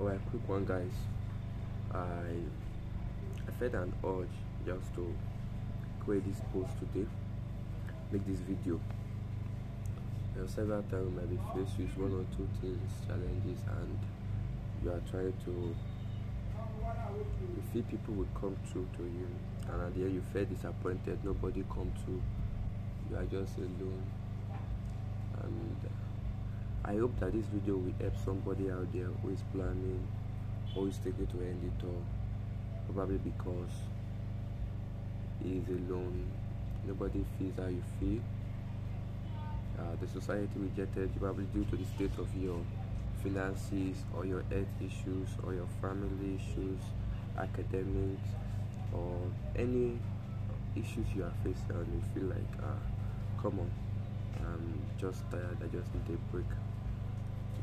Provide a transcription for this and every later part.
Alright, quick one, guys. I I felt an urge just to create this post today, make this video. There are several times you might be with one or two things, challenges, and you are trying to. You feel people will come through to you, and at the end you feel disappointed. Nobody come through. You are just alone, and I hope that this video will help somebody out there who is planning or is taking to end it all. Probably because he is alone. Nobody feels how you feel. Uh, the society rejected you probably due to the state of your finances or your health issues or your family issues, academics, or any issues you are facing and you feel like, ah, come on, I'm just tired, I just need a break.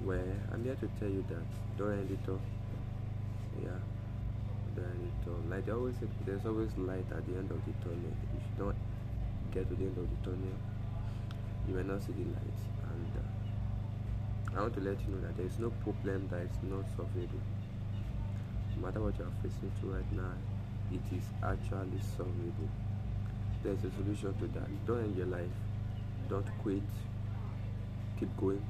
Well, I'm here to tell you that all. Yeah, all. Like they always say, there's always light at the end of the tunnel. If you don't get to the end of the tunnel, you will not see the light. And uh, I want to let you know that there is no problem that is not solvable. No matter what you are facing through right now, it is actually solvable. There's a solution to that. Don't end your life. Don't quit. Keep going.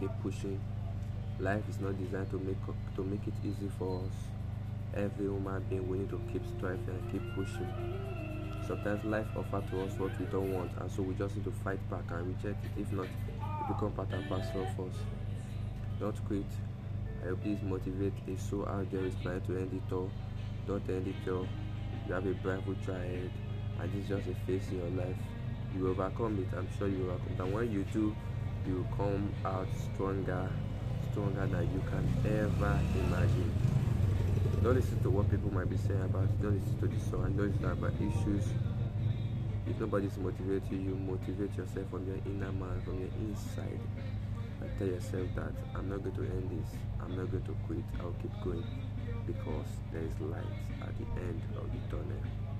Keep pushing. Life is not designed to make to make it easy for us. Every human being we need to keep striving and keep pushing. Sometimes life offers to us what we don't want, and so we just need to fight back and reject it. If not, it become part and parcel of us. Don't quit. I hope this motivate a soul out there is trying to end it all. Don't end it all. You have a bright future ahead, and this is just a phase in your life. You overcome it. I'm sure you overcome. And when you do, you come out stronger, stronger than you can ever imagine. Don't listen to what people might be saying about you. Don't listen to the song. Don't listen about issues. If nobody's motivating you, motivate yourself from your inner man, from your inside. And tell yourself that I'm not going to end this. I'm not going to quit. I'll keep going because there is light at the end of the tunnel.